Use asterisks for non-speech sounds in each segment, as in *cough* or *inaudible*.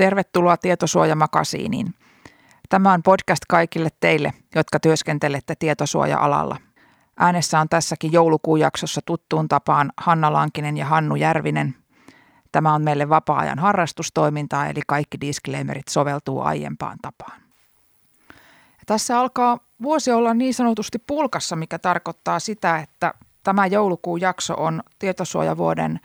Tervetuloa Tietosuojamakasiiniin. Tämä on podcast kaikille teille, jotka työskentelette tietosuoja-alalla. Äänessä on tässäkin joulukuun jaksossa tuttuun tapaan Hanna Lankinen ja Hannu Järvinen. Tämä on meille vapaa-ajan harrastustoimintaa, eli kaikki disclaimerit soveltuu aiempaan tapaan. Ja tässä alkaa vuosi olla niin sanotusti pulkassa, mikä tarkoittaa sitä, että tämä joulukuun jakso on tietosuojavuoden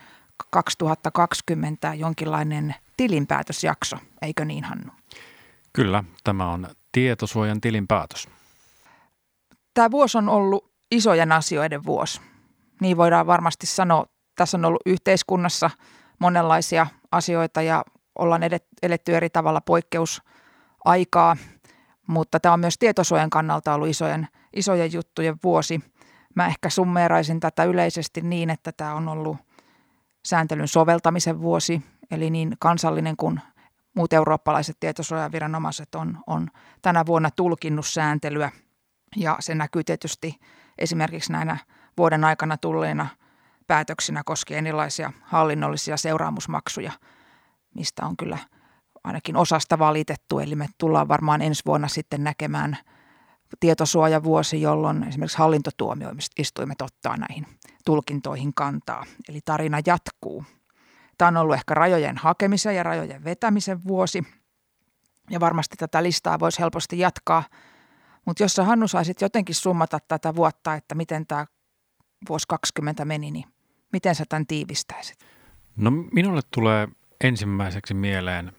2020 jonkinlainen tilinpäätösjakso, eikö niin Hannu? Kyllä, tämä on tietosuojan tilinpäätös. Tämä vuosi on ollut isojen asioiden vuosi. Niin voidaan varmasti sanoa. Tässä on ollut yhteiskunnassa monenlaisia asioita ja ollaan eletty eri tavalla poikkeusaikaa, mutta tämä on myös tietosuojan kannalta ollut isojen, isojen juttujen vuosi. Mä ehkä summeeraisin tätä yleisesti niin, että tämä on ollut sääntelyn soveltamisen vuosi, eli niin kansallinen kuin muut eurooppalaiset tietosuojaviranomaiset on, on tänä vuonna tulkinnut sääntelyä ja se näkyy tietysti esimerkiksi näinä vuoden aikana tulleina päätöksinä koskien erilaisia hallinnollisia seuraamusmaksuja, mistä on kyllä ainakin osasta valitettu. Eli me tullaan varmaan ensi vuonna sitten näkemään tietosuojavuosi, jolloin esimerkiksi hallintotuomioistuimet ottaa näihin tulkintoihin kantaa. Eli tarina jatkuu. Tämä on ollut ehkä rajojen hakemisen ja rajojen vetämisen vuosi. Ja varmasti tätä listaa voisi helposti jatkaa. Mutta jos sä Hannu saisit jotenkin summata tätä vuotta, että miten tämä vuosi 20 meni, niin miten sä tämän tiivistäisit? No minulle tulee ensimmäiseksi mieleen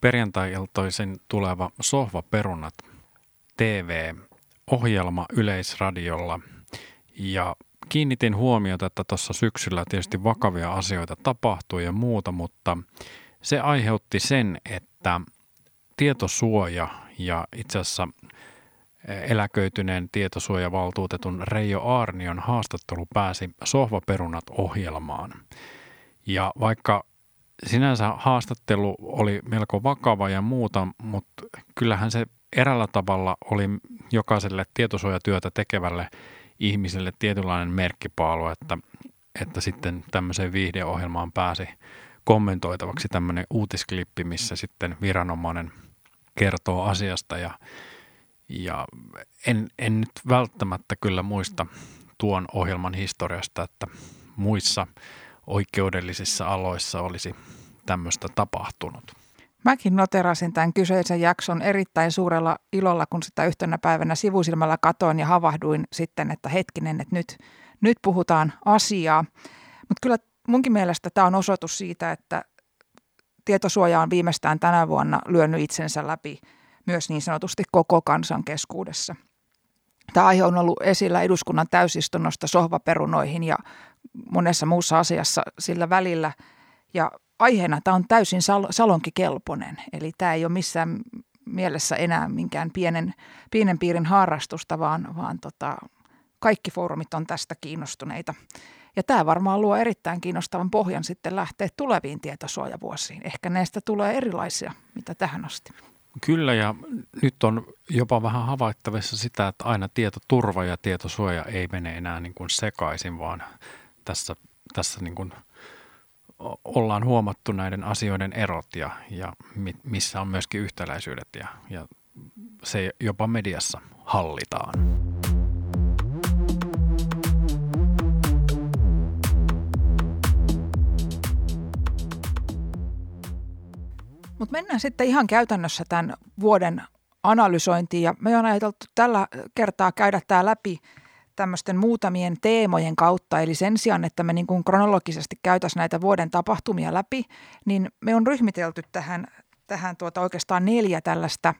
perjantai-iltoisen tuleva Sohva-perunat TV-ohjelma Yleisradiolla. Ja kiinnitin huomiota, että tuossa syksyllä tietysti vakavia asioita tapahtui ja muuta, mutta se aiheutti sen, että tietosuoja ja itse asiassa eläköityneen tietosuojavaltuutetun Reijo Aarnion haastattelu pääsi Sohvaperunat ohjelmaan. Ja vaikka sinänsä haastattelu oli melko vakava ja muuta, mutta kyllähän se erällä tavalla oli jokaiselle tietosuojatyötä tekevälle ihmiselle tietynlainen merkkipaalu, että, että sitten tämmöiseen viihdeohjelmaan pääsi kommentoitavaksi tämmöinen uutisklippi, missä sitten viranomainen kertoo asiasta ja, ja en, en nyt välttämättä kyllä muista tuon ohjelman historiasta, että muissa oikeudellisissa aloissa olisi tämmöistä tapahtunut. Mäkin noterasin tämän kyseisen jakson erittäin suurella ilolla, kun sitä yhtenä päivänä sivusilmällä katoin ja havahduin sitten, että hetkinen, että nyt, nyt puhutaan asiaa. Mutta kyllä munkin mielestä tämä on osoitus siitä, että tietosuoja on viimeistään tänä vuonna lyönyt itsensä läpi myös niin sanotusti koko kansan keskuudessa. Tämä aihe on ollut esillä eduskunnan täysistunnosta sohvaperunoihin ja monessa muussa asiassa sillä välillä. Ja aiheena tämä on täysin sal- salonkikelpoinen, eli tämä ei ole missään mielessä enää minkään pienen, pienen piirin harrastusta, vaan, vaan tota, kaikki foorumit on tästä kiinnostuneita. Ja tämä varmaan luo erittäin kiinnostavan pohjan sitten lähteä tuleviin tietosuojavuosiin. Ehkä näistä tulee erilaisia, mitä tähän asti. Kyllä ja nyt on jopa vähän havaittavissa sitä, että aina tietoturva ja tietosuoja ei mene enää niin kuin sekaisin, vaan tässä, tässä niin kuin ollaan huomattu näiden asioiden erot ja, ja missä on myöskin yhtäläisyydet ja, ja se jopa mediassa hallitaan. Mutta mennään sitten ihan käytännössä tämän vuoden analysointiin ja me on ajateltu tällä kertaa käydä tämä läpi tämmöisten muutamien teemojen kautta. Eli sen sijaan, että me niin kuin kronologisesti käytäisiin näitä vuoden tapahtumia läpi, niin me on ryhmitelty tähän, tähän tuota oikeastaan neljä tällaista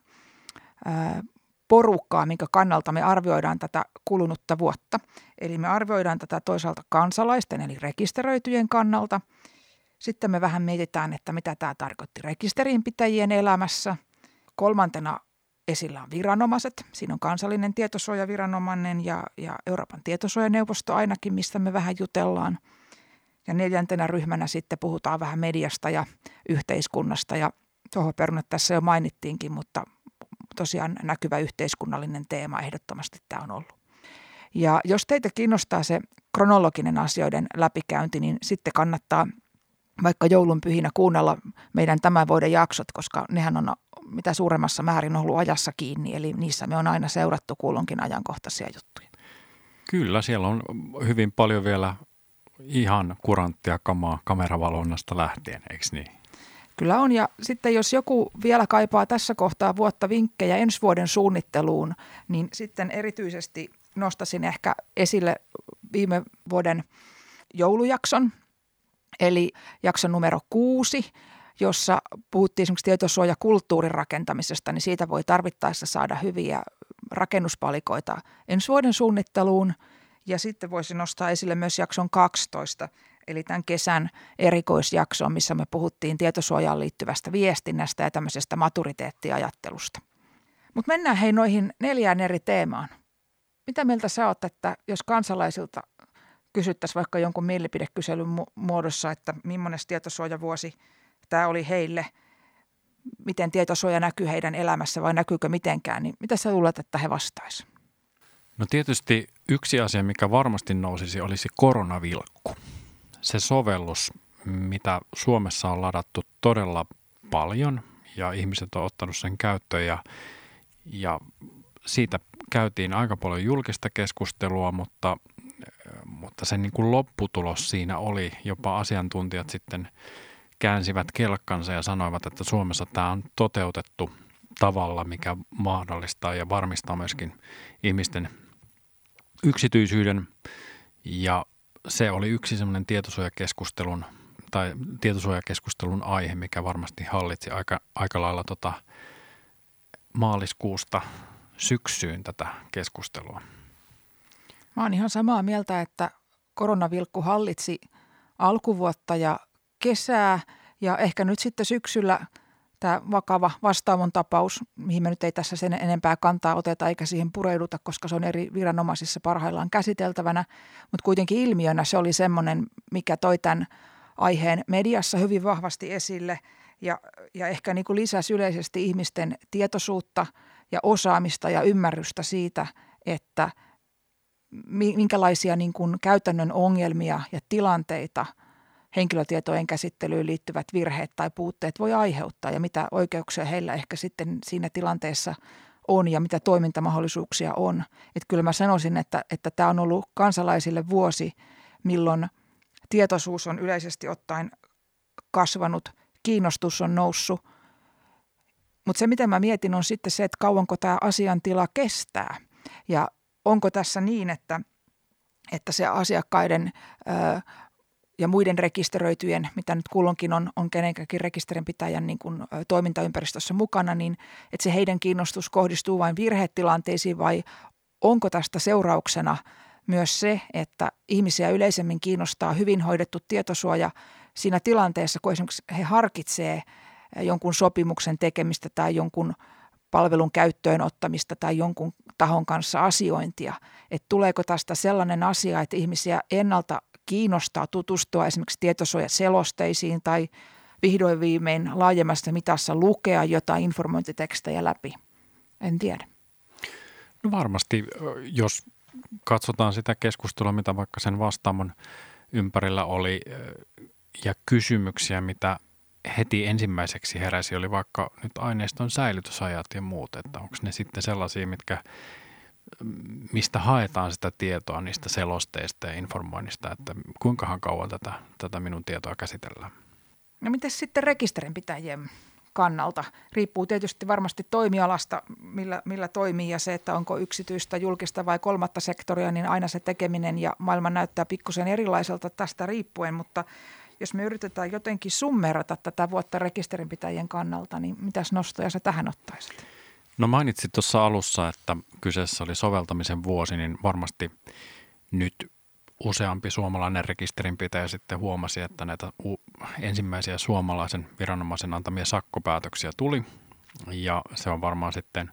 ää, porukkaa, minkä kannalta me arvioidaan tätä kulunutta vuotta. Eli me arvioidaan tätä toisaalta kansalaisten eli rekisteröityjen kannalta. Sitten me vähän mietitään, että mitä tämä tarkoitti rekisterinpitäjien elämässä. Kolmantena esillä on viranomaiset. Siinä on kansallinen tietosuojaviranomainen ja, ja Euroopan tietosuojaneuvosto ainakin, mistä me vähän jutellaan. Ja neljäntenä ryhmänä sitten puhutaan vähän mediasta ja yhteiskunnasta. Ja tuohon perunat tässä jo mainittiinkin, mutta tosiaan näkyvä yhteiskunnallinen teema ehdottomasti tämä on ollut. Ja jos teitä kiinnostaa se kronologinen asioiden läpikäynti, niin sitten kannattaa vaikka joulunpyhinä kuunnella meidän tämän vuoden jaksot, koska nehän on suuremmassa määrin ollut ajassa kiinni, eli niissä me on aina seurattu kuulonkin ajankohtaisia juttuja. Kyllä, siellä on hyvin paljon vielä ihan kuranttia kamaa kameravalvonnasta lähtien, eikö niin? Kyllä on, ja sitten jos joku vielä kaipaa tässä kohtaa vuotta vinkkejä ensi vuoden suunnitteluun, niin sitten erityisesti nostasin ehkä esille viime vuoden joulujakson, eli jakson numero kuusi, jossa puhuttiin esimerkiksi tietosuojakulttuurin rakentamisesta, niin siitä voi tarvittaessa saada hyviä rakennuspalikoita ensi vuoden suunnitteluun. Ja sitten voisi nostaa esille myös jakson 12, eli tämän kesän erikoisjakson, missä me puhuttiin tietosuojaan liittyvästä viestinnästä ja tämmöisestä maturiteettiajattelusta. Mutta mennään hei noihin neljään eri teemaan. Mitä mieltä sä oot, että jos kansalaisilta kysyttäisiin vaikka jonkun mielipidekyselyn muodossa, että millainen tietosuojavuosi tämä oli heille, miten tietosuoja näkyy heidän elämässä vai näkyykö mitenkään, niin mitä sä luulet, että he vastaisivat? No tietysti yksi asia, mikä varmasti nousisi, olisi koronavilkku. Se sovellus, mitä Suomessa on ladattu todella paljon ja ihmiset on ottanut sen käyttöön ja, ja siitä käytiin aika paljon julkista keskustelua, mutta, mutta sen niin kuin lopputulos siinä oli, jopa asiantuntijat sitten käänsivät kelkkansa ja sanoivat, että Suomessa tämä on toteutettu tavalla, mikä mahdollistaa ja varmistaa myöskin ihmisten yksityisyyden. Ja se oli yksi semmoinen tietosuojakeskustelun tai tietosuojakeskustelun aihe, mikä varmasti hallitsi aika, aika lailla tota maaliskuusta syksyyn tätä keskustelua. Mä oon ihan samaa mieltä, että koronavilkku hallitsi alkuvuotta ja kesää ja ehkä nyt sitten syksyllä tämä vakava vastaavon tapaus, mihin me nyt ei tässä sen enempää kantaa oteta eikä siihen pureuduta, koska se on eri viranomaisissa parhaillaan käsiteltävänä, mutta kuitenkin ilmiönä se oli semmoinen, mikä toi tämän aiheen mediassa hyvin vahvasti esille ja, ja ehkä niin kuin lisäsi yleisesti ihmisten tietoisuutta ja osaamista ja ymmärrystä siitä, että minkälaisia niin kuin käytännön ongelmia ja tilanteita – henkilötietojen käsittelyyn liittyvät virheet tai puutteet voi aiheuttaa ja mitä oikeuksia heillä ehkä sitten siinä tilanteessa on ja mitä toimintamahdollisuuksia on. Että kyllä mä sanoisin, että, että tämä on ollut kansalaisille vuosi, milloin tietoisuus on yleisesti ottaen kasvanut, kiinnostus on noussut. Mutta se, mitä mä mietin, on sitten se, että kauanko tämä asiantila kestää. Ja onko tässä niin, että, että se asiakkaiden ö, ja muiden rekisteröityjen, mitä nyt kulloinkin on, on kenenkäkin rekisterinpitäjän niin kuin, toimintaympäristössä mukana, niin että se heidän kiinnostus kohdistuu vain virhetilanteisiin vai onko tästä seurauksena myös se, että ihmisiä yleisemmin kiinnostaa hyvin hoidettu tietosuoja siinä tilanteessa, kun esimerkiksi he harkitsee jonkun sopimuksen tekemistä tai jonkun palvelun käyttöön ottamista tai jonkun tahon kanssa asiointia. Että tuleeko tästä sellainen asia, että ihmisiä ennalta kiinnostaa tutustua esimerkiksi tietosuojaselosteisiin tai vihdoin viimein laajemmassa mitassa lukea jotain informointitekstejä läpi? En tiedä. No varmasti, jos katsotaan sitä keskustelua, mitä vaikka sen vastaamon ympärillä oli ja kysymyksiä, mitä heti ensimmäiseksi heräsi, oli vaikka nyt aineiston säilytysajat ja muut, että onko ne sitten sellaisia, mitkä mistä haetaan sitä tietoa niistä selosteista ja informoinnista, että kuinkahan kauan tätä, tätä minun tietoa käsitellään. No miten sitten rekisterinpitäjien kannalta? Riippuu tietysti varmasti toimialasta, millä, millä toimii ja se, että onko yksityistä, julkista vai kolmatta sektoria, niin aina se tekeminen ja maailma näyttää pikkusen erilaiselta tästä riippuen, mutta jos me yritetään jotenkin summerata tätä vuotta rekisterinpitäjien kannalta, niin mitäs nostoja sä tähän ottaisit? No mainitsit tuossa alussa, että kyseessä oli soveltamisen vuosi, niin varmasti nyt useampi suomalainen rekisterinpitäjä sitten huomasi, että näitä ensimmäisiä suomalaisen viranomaisen antamia sakkopäätöksiä tuli. Ja se on varmaan sitten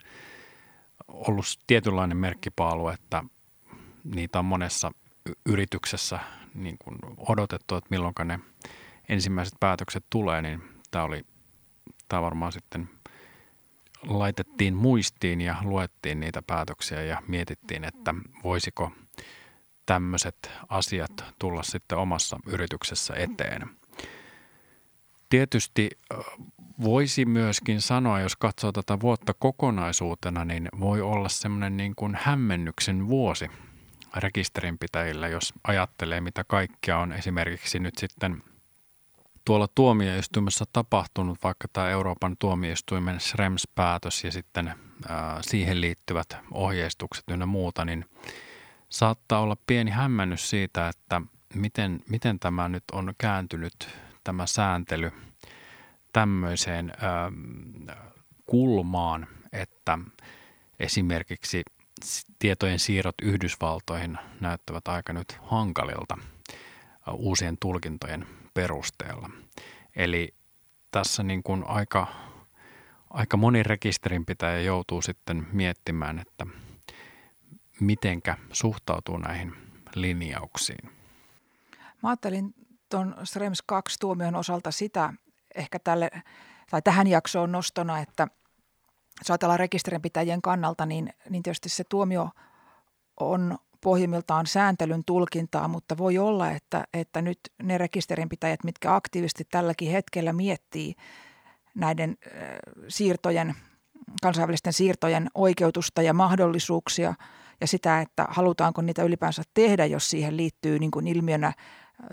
ollut tietynlainen merkkipaalu, että niitä on monessa yrityksessä niin kuin odotettu, että milloin ne ensimmäiset päätökset tulee, niin tämä oli tämä varmaan sitten – laitettiin muistiin ja luettiin niitä päätöksiä ja mietittiin, että voisiko tämmöiset asiat tulla sitten omassa yrityksessä eteen. Tietysti voisi myöskin sanoa, jos katsoo tätä vuotta kokonaisuutena, niin voi olla semmoinen niin kuin hämmennyksen vuosi rekisterinpitäjillä, jos ajattelee, mitä kaikkea on esimerkiksi nyt sitten tuolla tuomioistuimessa tapahtunut, vaikka tämä Euroopan tuomioistuimen Schrems-päätös ja sitten siihen liittyvät ohjeistukset ynnä muuta, niin saattaa olla pieni hämmennys siitä, että miten, miten tämä nyt on kääntynyt, tämä sääntely – tämmöiseen kulmaan, että esimerkiksi tietojen siirrot Yhdysvaltoihin näyttävät aika nyt hankalilta uusien tulkintojen perusteella. Eli tässä niin kuin aika, aika moni rekisterinpitäjä joutuu sitten miettimään, että mitenkä suhtautuu näihin linjauksiin. Mä ajattelin tuon Schrems 2 tuomion osalta sitä, ehkä tälle, tai tähän jaksoon nostona, että jos ajatellaan rekisterinpitäjien kannalta, niin, niin tietysti se tuomio on pohjimmiltaan sääntelyn tulkintaa, mutta voi olla, että, että nyt ne rekisterinpitäjät, mitkä aktiivisesti tälläkin hetkellä miettii näiden siirtojen, kansainvälisten siirtojen oikeutusta ja mahdollisuuksia ja sitä, että halutaanko niitä ylipäänsä tehdä, jos siihen liittyy niin kuin ilmiönä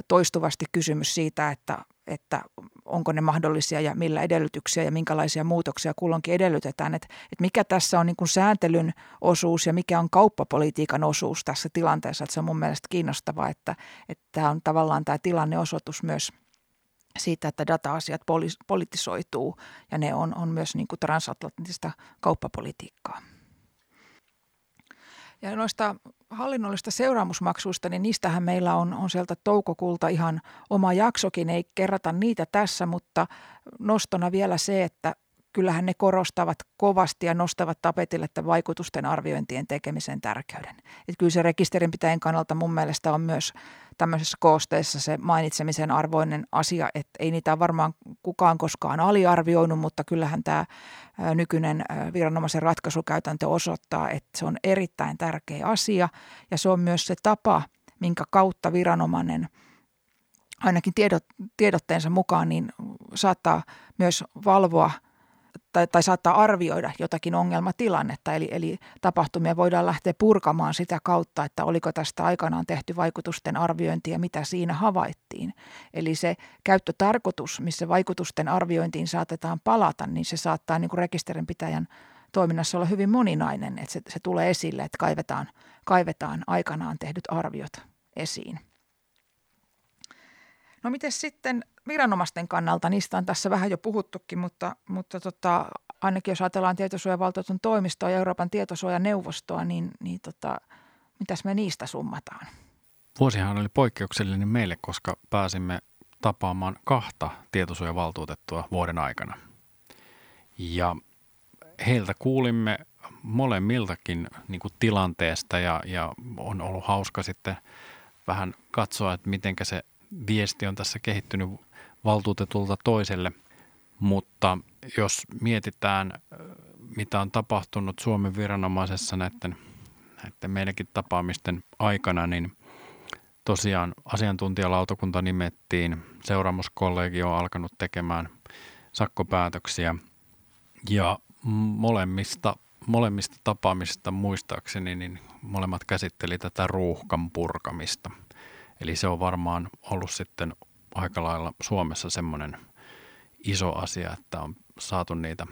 toistuvasti kysymys siitä, että, että onko ne mahdollisia ja millä edellytyksiä ja minkälaisia muutoksia kulloinkin edellytetään. Että, että mikä tässä on niin kuin sääntelyn osuus ja mikä on kauppapolitiikan osuus tässä tilanteessa. Että se on mun mielestä kiinnostavaa, että, että tämä on tavallaan tämä tilanneosoitus myös siitä, että data-asiat poli- politisoituu ja ne on, on myös niin kuin transatlanttista kauppapolitiikkaa. Ja noista hallinnollista seuraamusmaksuista, niin niistähän meillä on, on sieltä toukokuulta ihan oma jaksokin, ei kerrata niitä tässä, mutta nostona vielä se, että kyllähän ne korostavat kovasti ja nostavat tapetille että vaikutusten arviointien tekemisen tärkeyden. Et kyllä se rekisterinpitäjän kannalta mun mielestä on myös tämmöisessä koosteessa se mainitsemisen arvoinen asia, että ei niitä varmaan kukaan koskaan aliarvioinut, mutta kyllähän tämä nykyinen viranomaisen ratkaisukäytäntö osoittaa, että se on erittäin tärkeä asia ja se on myös se tapa, minkä kautta viranomainen ainakin tiedot, tiedotteensa mukaan niin saattaa myös valvoa – tai, tai saattaa arvioida jotakin ongelmatilannetta, eli, eli tapahtumia voidaan lähteä purkamaan sitä kautta, että oliko tästä aikanaan tehty vaikutusten arviointi ja mitä siinä havaittiin. Eli se käyttötarkoitus, missä vaikutusten arviointiin saatetaan palata, niin se saattaa niin kuin rekisterinpitäjän toiminnassa olla hyvin moninainen, että se, se tulee esille, että kaivetaan, kaivetaan aikanaan tehdyt arviot esiin. No miten sitten viranomaisten kannalta, niistä on tässä vähän jo puhuttukin, mutta, mutta tota, ainakin jos ajatellaan tietosuojavaltuutetun toimistoa ja Euroopan tietosuojaneuvostoa, niin, niin tota, mitäs me niistä summataan? Vuosihan oli poikkeuksellinen meille, koska pääsimme tapaamaan kahta tietosuojavaltuutettua vuoden aikana. Ja heiltä kuulimme molemmiltakin niin kuin tilanteesta ja, ja on ollut hauska sitten vähän katsoa, että miten se viesti on tässä kehittynyt valtuutetulta toiselle. Mutta jos mietitään, mitä on tapahtunut Suomen viranomaisessa näiden, näiden meidänkin tapaamisten aikana, niin tosiaan asiantuntijalautakunta nimettiin, seuraamuskollegio on alkanut tekemään sakkopäätöksiä ja molemmista, molemmista tapaamisista muistaakseni niin molemmat käsitteli tätä ruuhkan purkamista. Eli se on varmaan ollut sitten aika lailla Suomessa semmoinen iso asia, että on saatu niitä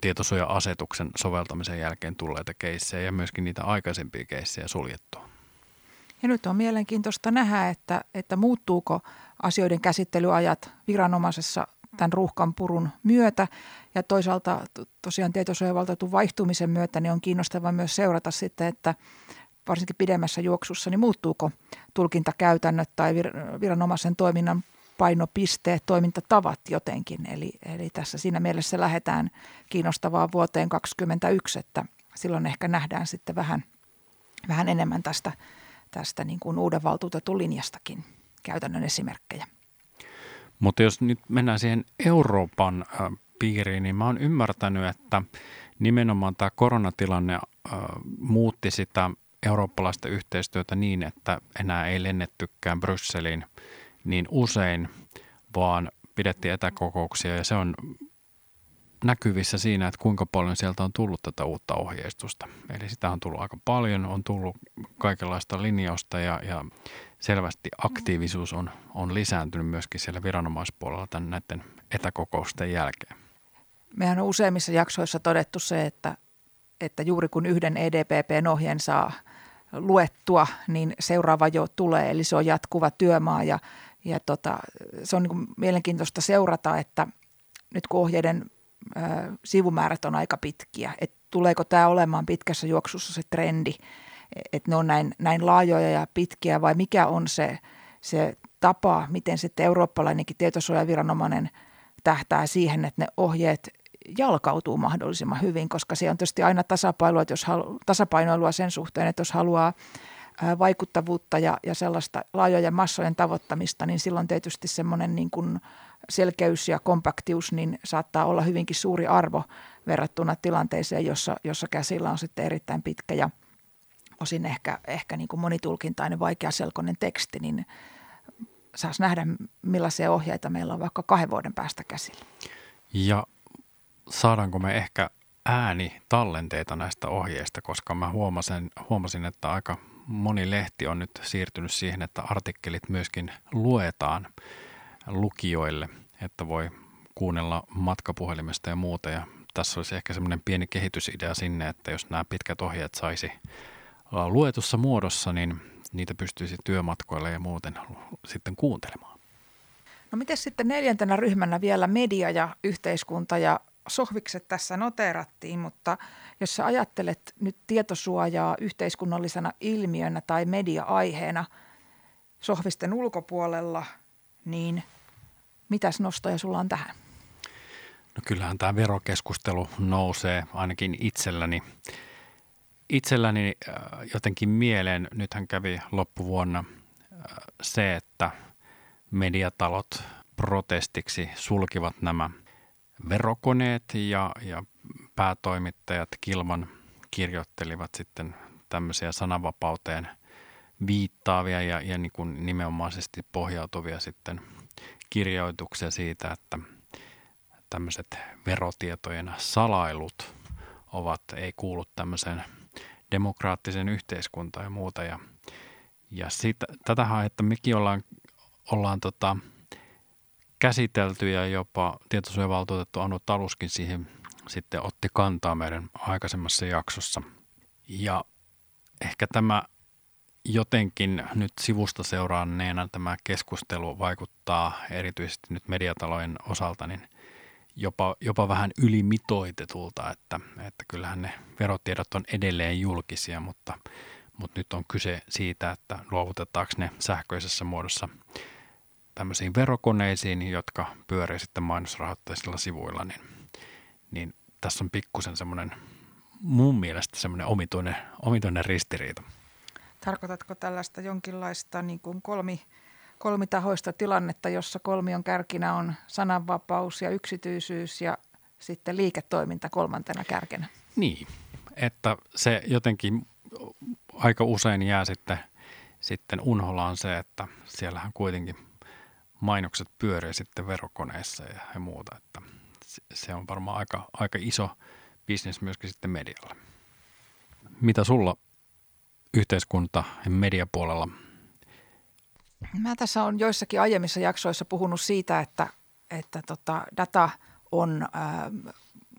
tietosuoja-asetuksen soveltamisen jälkeen tulleita keissejä ja myöskin niitä aikaisempia keissejä suljettua. Ja nyt on mielenkiintoista nähdä, että, että muuttuuko asioiden käsittelyajat viranomaisessa tämän ruuhkan purun myötä. Ja toisaalta tosiaan tietosuojavaltuutetun vaihtumisen myötä niin on kiinnostava myös seurata sitten, että varsinkin pidemmässä juoksussa, niin muuttuuko tulkintakäytännöt tai viranomaisen toiminnan painopisteet, toimintatavat jotenkin. Eli, eli tässä siinä mielessä lähdetään kiinnostavaan vuoteen 2021, että silloin ehkä nähdään sitten vähän, vähän enemmän tästä, tästä niin kuin uuden valtuutetun linjastakin käytännön esimerkkejä. Mutta jos nyt mennään siihen Euroopan piiriin, niin mä oon ymmärtänyt, että nimenomaan tämä koronatilanne muutti sitä eurooppalaista yhteistyötä niin, että enää ei lennettykään Brysseliin niin usein, vaan pidettiin etäkokouksia ja se on näkyvissä siinä, että kuinka paljon sieltä on tullut tätä uutta ohjeistusta. Eli sitä on tullut aika paljon, on tullut kaikenlaista linjausta ja, ja selvästi aktiivisuus on, on lisääntynyt myöskin siellä viranomaispuolella tämän näiden etäkokousten jälkeen. Mehän on useimmissa jaksoissa todettu se, että, että juuri kun yhden EDPPn ohjeen saa luettua, niin seuraava jo tulee. Eli se on jatkuva työmaa ja, ja tota, se on niin mielenkiintoista seurata, että nyt kun ohjeiden ö, sivumäärät on aika pitkiä, että tuleeko tämä olemaan pitkässä juoksussa se trendi, että ne on näin, näin laajoja ja pitkiä vai mikä on se, se tapa, miten sitten eurooppalainenkin tietosuojaviranomainen tähtää siihen, että ne ohjeet jalkautuu mahdollisimman hyvin, koska se on tietysti aina tasapainoilua, jos halu, tasapainoilua sen suhteen, että jos haluaa vaikuttavuutta ja, ja sellaista laajojen massojen tavoittamista, niin silloin tietysti semmoinen niin kuin selkeys ja kompaktius niin saattaa olla hyvinkin suuri arvo verrattuna tilanteeseen, jossa, jossa käsillä on sitten erittäin pitkä ja osin ehkä, ehkä niin kuin monitulkintainen vaikeaselkoinen teksti, niin saisi nähdä, millaisia ohjeita meillä on vaikka kahden vuoden päästä käsillä. Ja saadaanko me ehkä ääni tallenteita näistä ohjeista, koska mä huomasin, huomasin, että aika moni lehti on nyt siirtynyt siihen, että artikkelit myöskin luetaan lukijoille, että voi kuunnella matkapuhelimesta ja muuta. Ja tässä olisi ehkä semmoinen pieni kehitysidea sinne, että jos nämä pitkät ohjeet saisi luetussa muodossa, niin niitä pystyisi työmatkoilla ja muuten sitten kuuntelemaan. No miten sitten neljäntenä ryhmänä vielä media ja yhteiskunta ja sohvikset tässä noteerattiin, mutta jos sä ajattelet nyt tietosuojaa yhteiskunnallisena ilmiönä tai media-aiheena sohvisten ulkopuolella, niin mitäs nostoja sulla on tähän? No kyllähän tämä verokeskustelu nousee ainakin itselläni. Itselläni äh, jotenkin mieleen, nythän kävi loppuvuonna äh, se, että mediatalot protestiksi sulkivat nämä – verokoneet ja, ja päätoimittajat Kilman kirjoittelivat sitten tämmöisiä sananvapauteen viittaavia ja, ja niin kuin nimenomaisesti pohjautuvia sitten kirjoituksia siitä, että tämmöiset verotietojen salailut ovat, ei kuulu tämmöiseen demokraattiseen yhteiskuntaan ja muuta. Ja, ja siitä, tätähän, että mekin ollaan, ollaan tota, käsitelty ja jopa tietosuojavaltuutettu Anu Taluskin siihen sitten otti kantaa meidän aikaisemmassa jaksossa. Ja ehkä tämä jotenkin nyt sivusta seuraanneena tämä keskustelu vaikuttaa erityisesti nyt mediatalojen osalta niin jopa, jopa vähän ylimitoitetulta, että, että kyllähän ne verotiedot on edelleen julkisia, mutta, mutta nyt on kyse siitä, että luovutetaanko ne sähköisessä muodossa tämmöisiin verokoneisiin, jotka pyörii sitten mainosrahoitteisilla sivuilla, niin, niin tässä on pikkusen semmoinen mun mielestä semmoinen omituinen, omituinen ristiriita. Tarkoitatko tällaista jonkinlaista niin kuin kolmi, kolmitahoista tilannetta, jossa kolmion kärkinä on sananvapaus ja yksityisyys ja sitten liiketoiminta kolmantena kärkenä? Niin, että se jotenkin aika usein jää sitten, sitten unholaan se, että siellähän kuitenkin mainokset pyörii sitten verokoneissa ja, ja muuta. Että se on varmaan aika, aika iso bisnes myöskin sitten medialle. Mitä sulla yhteiskunta- ja mediapuolella? Mä tässä on joissakin aiemmissa jaksoissa puhunut siitä, että, että tota, data on ää,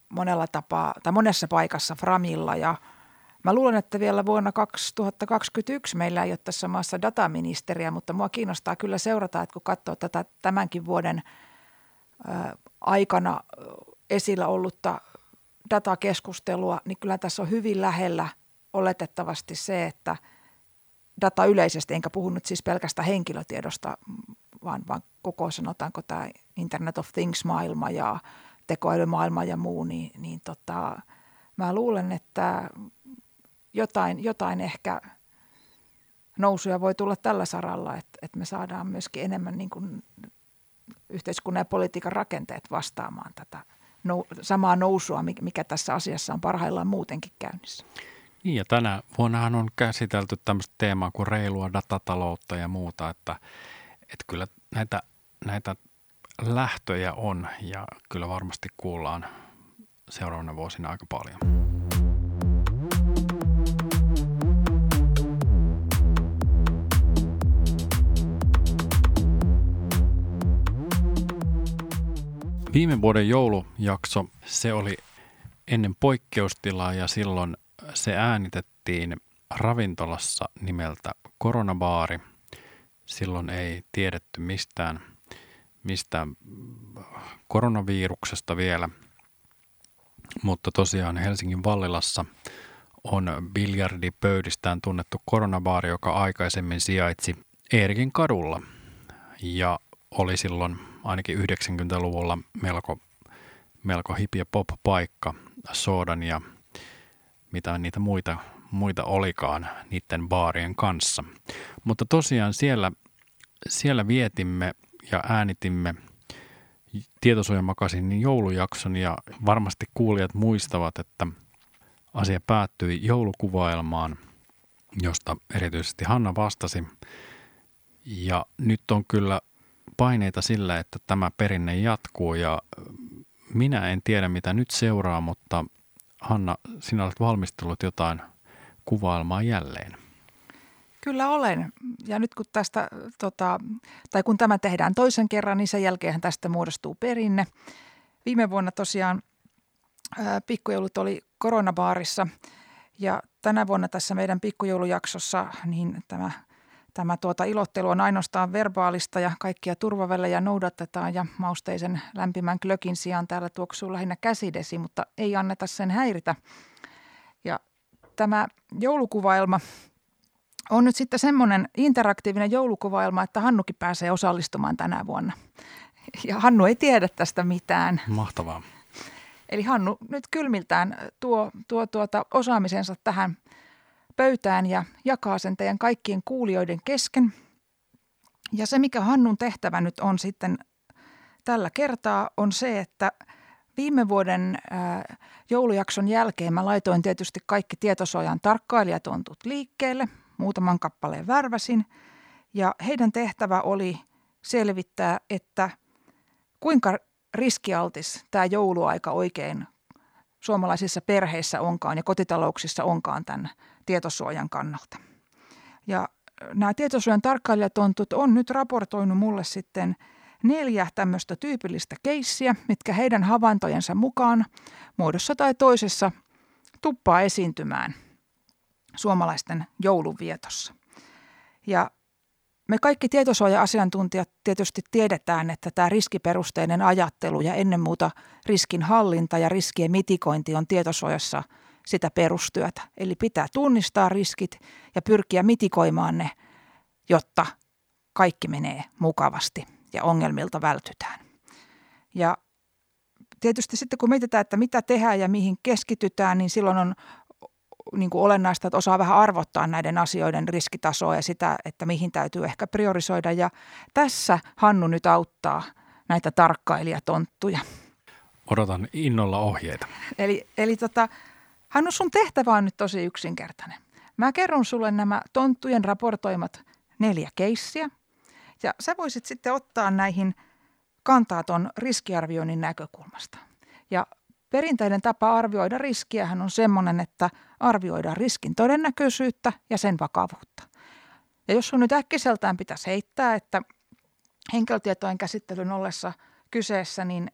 monella tapaa tai monessa paikassa Framilla ja – Mä luulen, että vielä vuonna 2021 meillä ei ole tässä maassa dataministeriä, mutta mua kiinnostaa kyllä seurata, että kun katsoo tätä tämänkin vuoden aikana esillä ollutta datakeskustelua, niin kyllä tässä on hyvin lähellä oletettavasti se, että data yleisesti, enkä puhu nyt siis pelkästään henkilötiedosta, vaan, vaan koko sanotaanko tämä Internet of Things-maailma ja tekoälymaailma ja muu, niin, niin tota, mä luulen, että jotain, jotain ehkä nousuja voi tulla tällä saralla, että, että me saadaan myöskin enemmän niin kuin yhteiskunnan ja politiikan rakenteet vastaamaan tätä nou, samaa nousua, mikä tässä asiassa on parhaillaan muutenkin käynnissä. Niin ja tänä vuonnahan on käsitelty tämmöistä teemaa kuin reilua datataloutta ja muuta, että, että kyllä näitä, näitä lähtöjä on ja kyllä varmasti kuullaan seuraavana vuosina aika paljon. Viime vuoden joulujakso, se oli ennen poikkeustilaa ja silloin se äänitettiin ravintolassa nimeltä Koronabaari. Silloin ei tiedetty mistään, mistään koronaviruksesta vielä, mutta tosiaan Helsingin Vallilassa on biljardipöydistään tunnettu koronabaari, joka aikaisemmin sijaitsi Eerikin kadulla ja oli silloin ainakin 90-luvulla melko, melko hipiä pop-paikka soodan ja mitä niitä muita, muita olikaan niiden baarien kanssa. Mutta tosiaan siellä, siellä vietimme ja äänitimme tietosuojamakasinin joulujakson ja varmasti kuulijat muistavat, että asia päättyi joulukuvailmaan, josta erityisesti Hanna vastasi. Ja nyt on kyllä paineita sillä, että tämä perinne jatkuu ja minä en tiedä mitä nyt seuraa, mutta Hanna, sinä olet valmistellut jotain kuvailmaa jälleen. Kyllä olen. Ja nyt kun tästä, tota, tai kun tämä tehdään toisen kerran, niin sen jälkeen tästä muodostuu perinne. Viime vuonna tosiaan ää, pikkujoulut oli koronabaarissa ja tänä vuonna tässä meidän pikkujoulujaksossa niin tämä Tämä tuota ilottelu on ainoastaan verbaalista ja kaikkia turvavälejä noudatetaan ja mausteisen lämpimän klökin sijaan täällä tuoksuu lähinnä käsidesi, mutta ei anneta sen häiritä. Ja tämä joulukuvailma on nyt sitten semmoinen interaktiivinen joulukuvailma, että Hannukin pääsee osallistumaan tänä vuonna. Ja Hannu ei tiedä tästä mitään. Mahtavaa. Eli Hannu nyt kylmiltään tuo, tuo tuota osaamisensa tähän pöytään ja jakaa sen teidän kaikkien kuulijoiden kesken. Ja se, mikä Hannun tehtävä nyt on sitten tällä kertaa, on se, että viime vuoden joulujakson jälkeen mä laitoin tietysti kaikki tietosuojan tarkkailijatontut liikkeelle. Muutaman kappaleen värväsin. Ja heidän tehtävä oli selvittää, että kuinka riskialtis tämä jouluaika oikein suomalaisissa perheissä onkaan ja kotitalouksissa onkaan tämän tietosuojan kannalta. Ja nämä tietosuojan tarkkailijatontut on nyt raportoinut mulle sitten neljä tämmöistä tyypillistä keissiä, mitkä heidän havaintojensa mukaan muodossa tai toisessa tuppaa esiintymään suomalaisten jouluvietossa. Ja me kaikki tietosuoja-asiantuntijat tietysti tiedetään, että tämä riskiperusteinen ajattelu ja ennen muuta riskin hallinta ja riskien mitikointi on tietosuojassa – sitä perustyötä. Eli pitää tunnistaa riskit ja pyrkiä mitikoimaan ne, jotta kaikki menee mukavasti ja ongelmilta vältytään. Ja tietysti sitten kun mietitään, että mitä tehdään ja mihin keskitytään, niin silloin on niin kuin olennaista, että osaa vähän arvottaa näiden asioiden riskitasoa ja sitä, että mihin täytyy ehkä priorisoida. Ja tässä Hannu nyt auttaa näitä tarkkailijatonttuja. Odotan innolla ohjeita. Eli, eli tota, Hannu, sun tehtävä on nyt tosi yksinkertainen. Mä kerron sulle nämä tonttujen raportoimat neljä keissiä. Ja sä voisit sitten ottaa näihin kantaa ton riskiarvioinnin näkökulmasta. Ja perinteinen tapa arvioida riskiähän on semmoinen, että arvioidaan riskin todennäköisyyttä ja sen vakavuutta. Ja jos sun nyt äkkiseltään pitäisi heittää, että henkilötietojen käsittelyn ollessa kyseessä, niin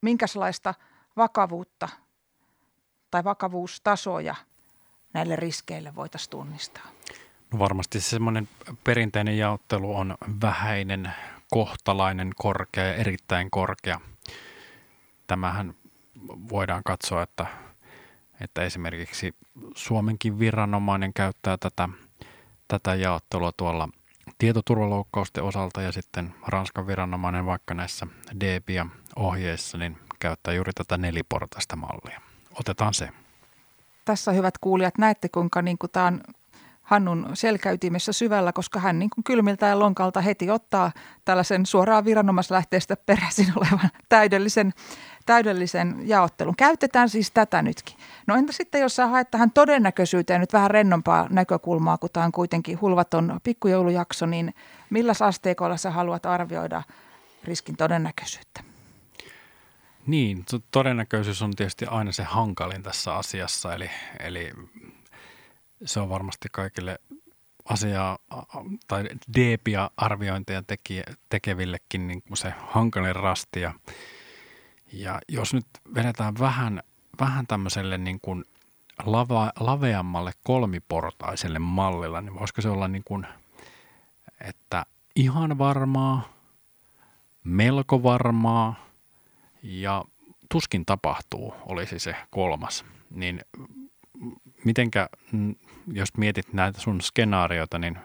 minkälaista vakavuutta tai vakavuustasoja näille riskeille voitaisiin tunnistaa? No varmasti semmoinen perinteinen jaottelu on vähäinen, kohtalainen, korkea ja erittäin korkea. Tämähän voidaan katsoa, että, että esimerkiksi Suomenkin viranomainen käyttää tätä, tätä jaottelua tuolla tietoturvaloukkausten osalta ja sitten Ranskan viranomainen vaikka näissä DBA-ohjeissa niin käyttää juuri tätä neliportaista mallia otetaan se. Tässä hyvät kuulijat, näette kuinka niin kuin tämä on Hannun selkäytimessä syvällä, koska hän niin kuin kylmiltä ja lonkalta heti ottaa tällaisen suoraan viranomaislähteestä peräisin olevan täydellisen, täydellisen jaottelun. Käytetään siis tätä nytkin. No entä sitten, jos sä haet tähän todennäköisyyteen nyt vähän rennompaa näkökulmaa, kun tämä on kuitenkin hulvaton pikkujoulujakso, niin millä asteikolla sä haluat arvioida riskin todennäköisyyttä. Niin, todennäköisyys on tietysti aina se hankalin tässä asiassa, eli, eli se on varmasti kaikille asiaa tai deepia arviointeja teki, tekevillekin niin kuin se hankalin rasti. Ja, ja jos nyt vedetään vähän, vähän tämmöiselle niin kuin lava, laveammalle kolmiportaiselle mallilla, niin voisiko se olla niin kuin, että ihan varmaa, melko varmaa ja tuskin tapahtuu olisi se kolmas. Niin mitenkä, jos mietit näitä sun skenaarioita, niin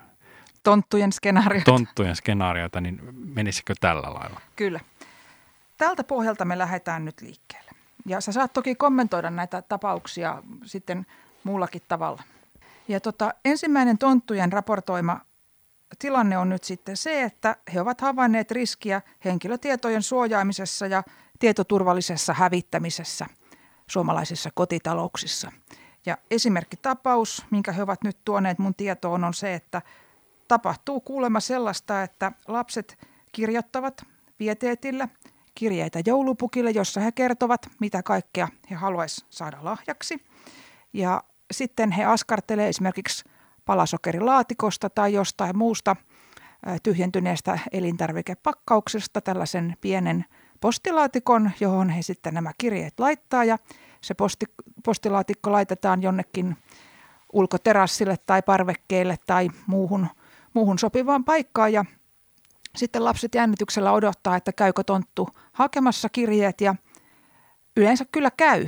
Tonttujen skenaarioita. Tonttujen skenaarioita, niin menisikö tällä lailla? Kyllä. Tältä pohjalta me lähdetään nyt liikkeelle. Ja sä saat toki kommentoida näitä tapauksia sitten muullakin tavalla. Ja tota, ensimmäinen tonttujen raportoima tilanne on nyt sitten se, että he ovat havainneet riskiä henkilötietojen suojaamisessa ja tietoturvallisessa hävittämisessä suomalaisissa kotitalouksissa. Ja esimerkkitapaus, minkä he ovat nyt tuoneet mun tietoon, on se, että tapahtuu kuulemma sellaista, että lapset kirjoittavat vieteetillä kirjeitä joulupukille, jossa he kertovat, mitä kaikkea he haluaisivat saada lahjaksi. Ja sitten he askartelee esimerkiksi palasokerilaatikosta tai jostain muusta tyhjentyneestä elintarvikepakkauksesta tällaisen pienen postilaatikon, johon he sitten nämä kirjeet laittaa ja se posti, postilaatikko laitetaan jonnekin ulkoterassille tai parvekkeelle tai muuhun, muuhun sopivaan paikkaan ja sitten lapset jännityksellä odottaa, että käykö tonttu hakemassa kirjeet ja yleensä kyllä käy.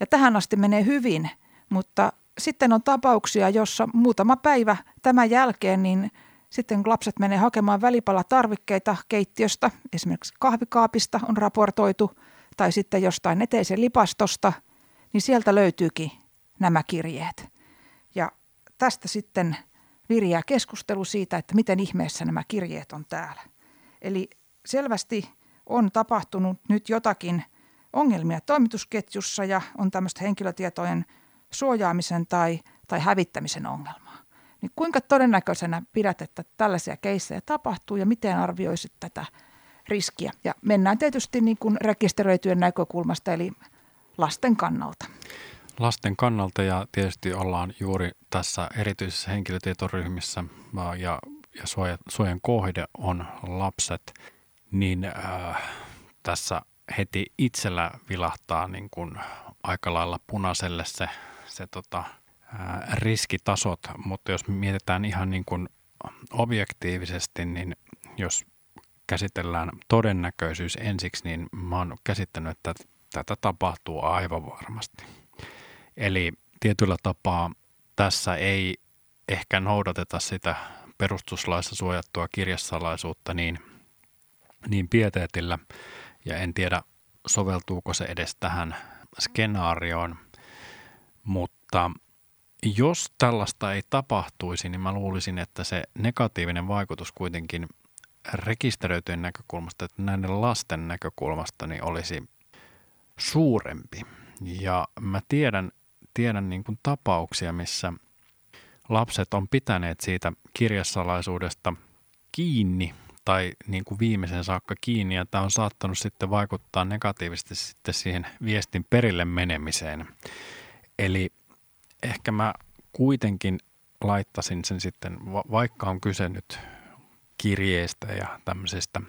Ja tähän asti menee hyvin, mutta sitten on tapauksia, jossa muutama päivä tämän jälkeen niin sitten kun lapset menee hakemaan välipalatarvikkeita keittiöstä, esimerkiksi kahvikaapista on raportoitu, tai sitten jostain eteisen lipastosta, niin sieltä löytyykin nämä kirjeet. Ja tästä sitten viriää keskustelu siitä, että miten ihmeessä nämä kirjeet on täällä. Eli selvästi on tapahtunut nyt jotakin ongelmia toimitusketjussa ja on tämmöistä henkilötietojen suojaamisen tai, tai hävittämisen ongelmaa. Niin kuinka todennäköisenä pidät, että tällaisia keissejä tapahtuu ja miten arvioisit tätä riskiä? Ja mennään tietysti niin kuin rekisteröityjen näkökulmasta eli lasten kannalta. Lasten kannalta ja tietysti ollaan juuri tässä erityisessä henkilötietoryhmissä ja, ja suoja, suojan kohde on lapset, niin äh, tässä heti itsellä vilahtaa niin kuin aika lailla punaiselle se, se tota, riskitasot, mutta jos mietitään ihan niin kuin objektiivisesti, niin jos käsitellään todennäköisyys ensiksi, niin mä oon käsittänyt, että tätä tapahtuu aivan varmasti. Eli tietyllä tapaa tässä ei ehkä noudateta sitä perustuslaissa suojattua kirjasalaisuutta niin, niin pieteetillä, ja en tiedä soveltuuko se edes tähän skenaarioon, mutta jos tällaista ei tapahtuisi, niin mä luulisin, että se negatiivinen vaikutus kuitenkin rekisteröityjen näkökulmasta, että näiden lasten näkökulmasta niin olisi suurempi. Ja mä tiedän, tiedän niin kuin tapauksia, missä lapset on pitäneet siitä kirjasalaisuudesta kiinni tai niin kuin viimeisen saakka kiinni, ja tämä on saattanut sitten vaikuttaa negatiivisesti sitten siihen viestin perille menemiseen. Eli ehkä mä kuitenkin laittasin sen sitten, vaikka on kyse nyt kirjeestä ja tämmöisestä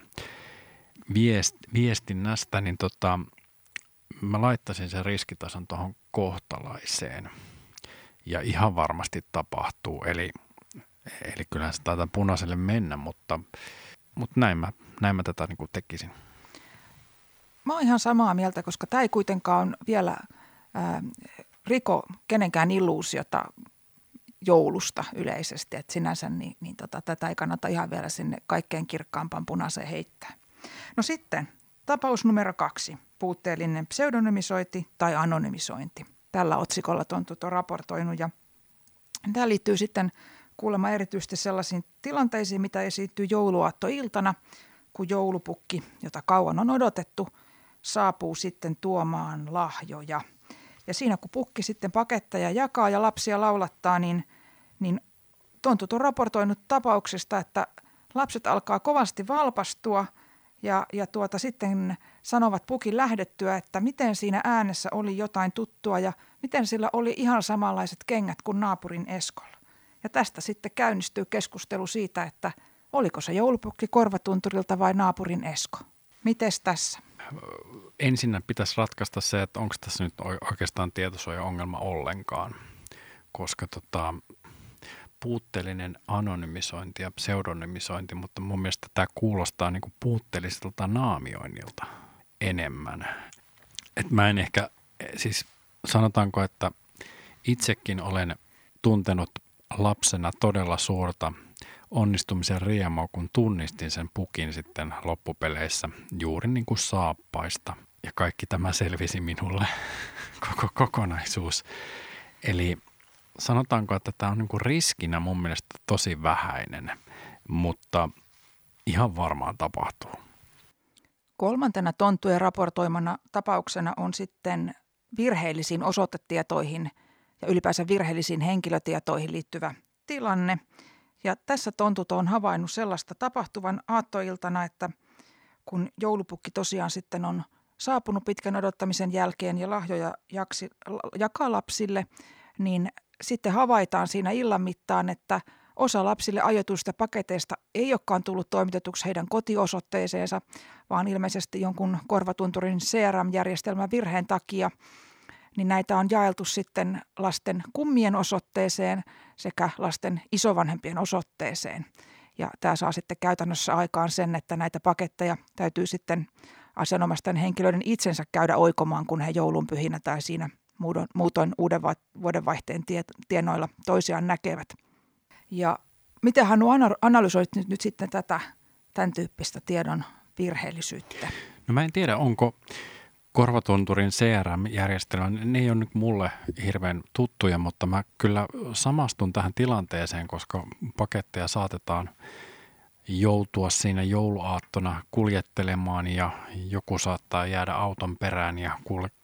viest, viestinnästä, niin tota, mä laittasin sen riskitason tuohon kohtalaiseen. Ja ihan varmasti tapahtuu, eli, eli kyllähän se taitaa punaiselle mennä, mutta, mutta näin, mä, näin mä tätä niin tekisin. Mä oon ihan samaa mieltä, koska tämä ei kuitenkaan vielä ää, riko kenenkään illuusiota joulusta yleisesti, että sinänsä niin, niin tota, tätä ei kannata ihan vielä sinne kaikkein kirkkaampaan punaiseen heittää. No sitten tapaus numero kaksi, puutteellinen pseudonymisointi tai anonymisointi. Tällä otsikolla Tontut on raportoinut ja tämä liittyy sitten kuulemma erityisesti sellaisiin tilanteisiin, mitä esiintyy jouluaattoiltana, kun joulupukki, jota kauan on odotettu, saapuu sitten tuomaan lahjoja – ja siinä kun pukki sitten paketteja jakaa ja lapsia laulattaa, niin, niin Tontut on raportoinut tapauksesta, että lapset alkaa kovasti valpastua Ja, ja tuota, sitten sanovat pukin lähdettyä, että miten siinä äänessä oli jotain tuttua ja miten sillä oli ihan samanlaiset kengät kuin naapurin Eskolla. Ja tästä sitten käynnistyy keskustelu siitä, että oliko se joulupukki korvatunturilta vai naapurin Esko. Mites tässä? Ensinnä pitäisi ratkaista se, että onko tässä nyt oikeastaan tietosuoja-ongelma ollenkaan, koska tota, puutteellinen anonymisointi ja pseudonymisointi, mutta mun mielestä tämä kuulostaa niin kuin puutteelliselta naamioinnilta enemmän. Et mä en ehkä, siis sanotaanko, että itsekin olen tuntenut lapsena todella suurta onnistumisen riemua, kun tunnistin sen pukin sitten loppupeleissä juuri niin kuin saappaista. Ja kaikki tämä selvisi minulle, *laughs* koko kokonaisuus. Eli sanotaanko, että tämä on niin kuin riskinä mun mielestä tosi vähäinen, mutta ihan varmaan tapahtuu. Kolmantena tonttujen raportoimana tapauksena on sitten virheellisiin osoitetietoihin ja ylipäänsä virheellisiin henkilötietoihin liittyvä tilanne. Ja tässä tontut on havainnut sellaista tapahtuvan aattoiltana, että kun joulupukki tosiaan sitten on saapunut pitkän odottamisen jälkeen ja lahjoja jaksi, jakaa lapsille, niin sitten havaitaan siinä illan mittaan, että osa lapsille ajoituista paketeista ei olekaan tullut toimitetuksi heidän kotiosoitteeseensa, vaan ilmeisesti jonkun korvatunturin CRM-järjestelmän virheen takia – niin näitä on jaeltu sitten lasten kummien osoitteeseen sekä lasten isovanhempien osoitteeseen. Ja tämä saa sitten käytännössä aikaan sen, että näitä paketteja täytyy sitten asianomaisten henkilöiden itsensä käydä oikomaan, kun he joulunpyhinä tai siinä muutoin uuden vuodenvaihteen tienoilla toisiaan näkevät. Ja miten hän analysoit nyt, nyt sitten tätä tämän tyyppistä tiedon virheellisyyttä? No mä en tiedä, onko korvatunturin CRM-järjestelmä, ne ei ole nyt mulle hirveän tuttuja, mutta mä kyllä samastun tähän tilanteeseen, koska paketteja saatetaan joutua siinä jouluaattona kuljettelemaan ja joku saattaa jäädä auton perään ja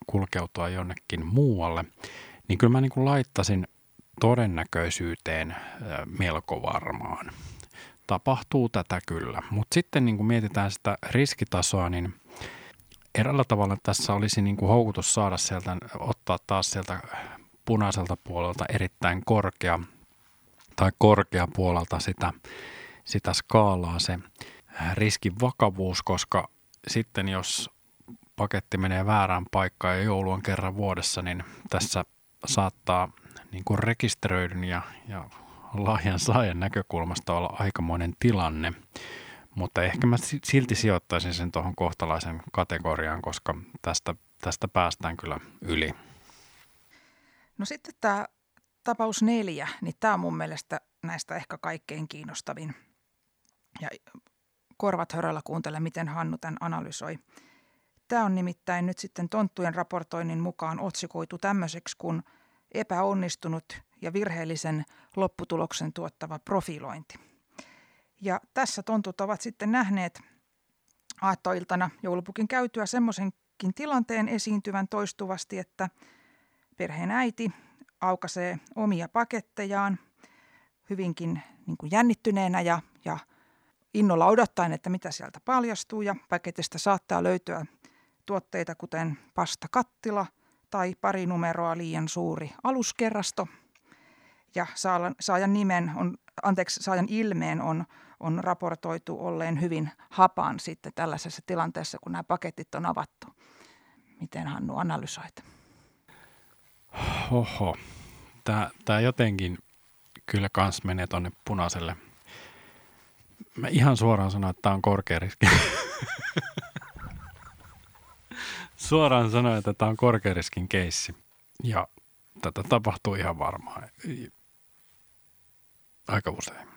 kulkeutua jonnekin muualle, niin kyllä mä niin kuin laittasin todennäköisyyteen melko varmaan. Tapahtuu tätä kyllä, mutta sitten niin kuin mietitään sitä riskitasoa, niin – eräällä tavalla tässä olisi niin kuin houkutus saada sieltä, ottaa taas sieltä punaiselta puolelta erittäin korkea tai korkea puolelta sitä, sitä skaalaa se riskin vakavuus, koska sitten jos paketti menee väärään paikkaan ja joulu on kerran vuodessa, niin tässä saattaa niin kuin rekisteröidyn ja, ja lahjan saajan näkökulmasta olla aikamoinen tilanne. Mutta ehkä mä silti sijoittaisin sen tuohon kohtalaisen kategoriaan, koska tästä, tästä päästään kyllä yli. No sitten tämä tapaus neljä, niin tämä on mun mielestä näistä ehkä kaikkein kiinnostavin. Ja korvat höröllä kuuntele, miten Hannu tämän analysoi. Tämä on nimittäin nyt sitten tonttujen raportoinnin mukaan otsikoitu tämmöiseksi kuin epäonnistunut ja virheellisen lopputuloksen tuottava profilointi – ja tässä tontut ovat sitten nähneet aattoiltana joulupukin käytyä semmoisenkin tilanteen esiintyvän toistuvasti, että perheen äiti aukaisee omia pakettejaan hyvinkin niin kuin jännittyneenä ja, ja innolla odottaen, että mitä sieltä paljastuu. Ja paketista saattaa löytyä tuotteita kuten pastakattila tai pari numeroa liian suuri aluskerrasto. Ja saajan nimen on, anteeksi, saajan ilmeen on on raportoitu olleen hyvin hapan sitten tällaisessa tilanteessa, kun nämä paketit on avattu. Miten Hannu analysoit? Oho, tämä, jotenkin kyllä kans menee tuonne punaiselle. Mä ihan suoraan sanon, että tämä on korkea riski. *laughs* suoraan sanoin, että tämä on korkeariskin keissi. Ja tätä tapahtuu ihan varmaan. Aika usein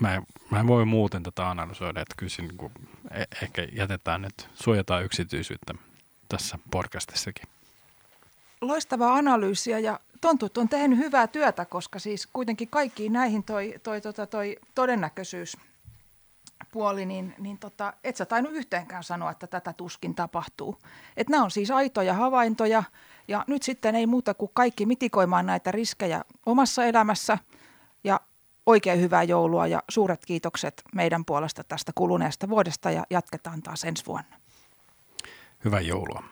mä mä en voi muuten tätä analysoida, että kyllä niin kuin, e- ehkä jätetään nyt, suojataan yksityisyyttä tässä podcastissakin. Loistavaa analyysiä ja Tontut on tehnyt hyvää työtä, koska siis kuitenkin kaikkiin näihin toi, toi, tota, toi todennäköisyys puoli, niin, niin tota, et sä tainnut yhteenkään sanoa, että tätä tuskin tapahtuu. Et nämä on siis aitoja havaintoja ja nyt sitten ei muuta kuin kaikki mitikoimaan näitä riskejä omassa elämässä oikein hyvää joulua ja suuret kiitokset meidän puolesta tästä kuluneesta vuodesta ja jatketaan taas ensi vuonna. Hyvää joulua.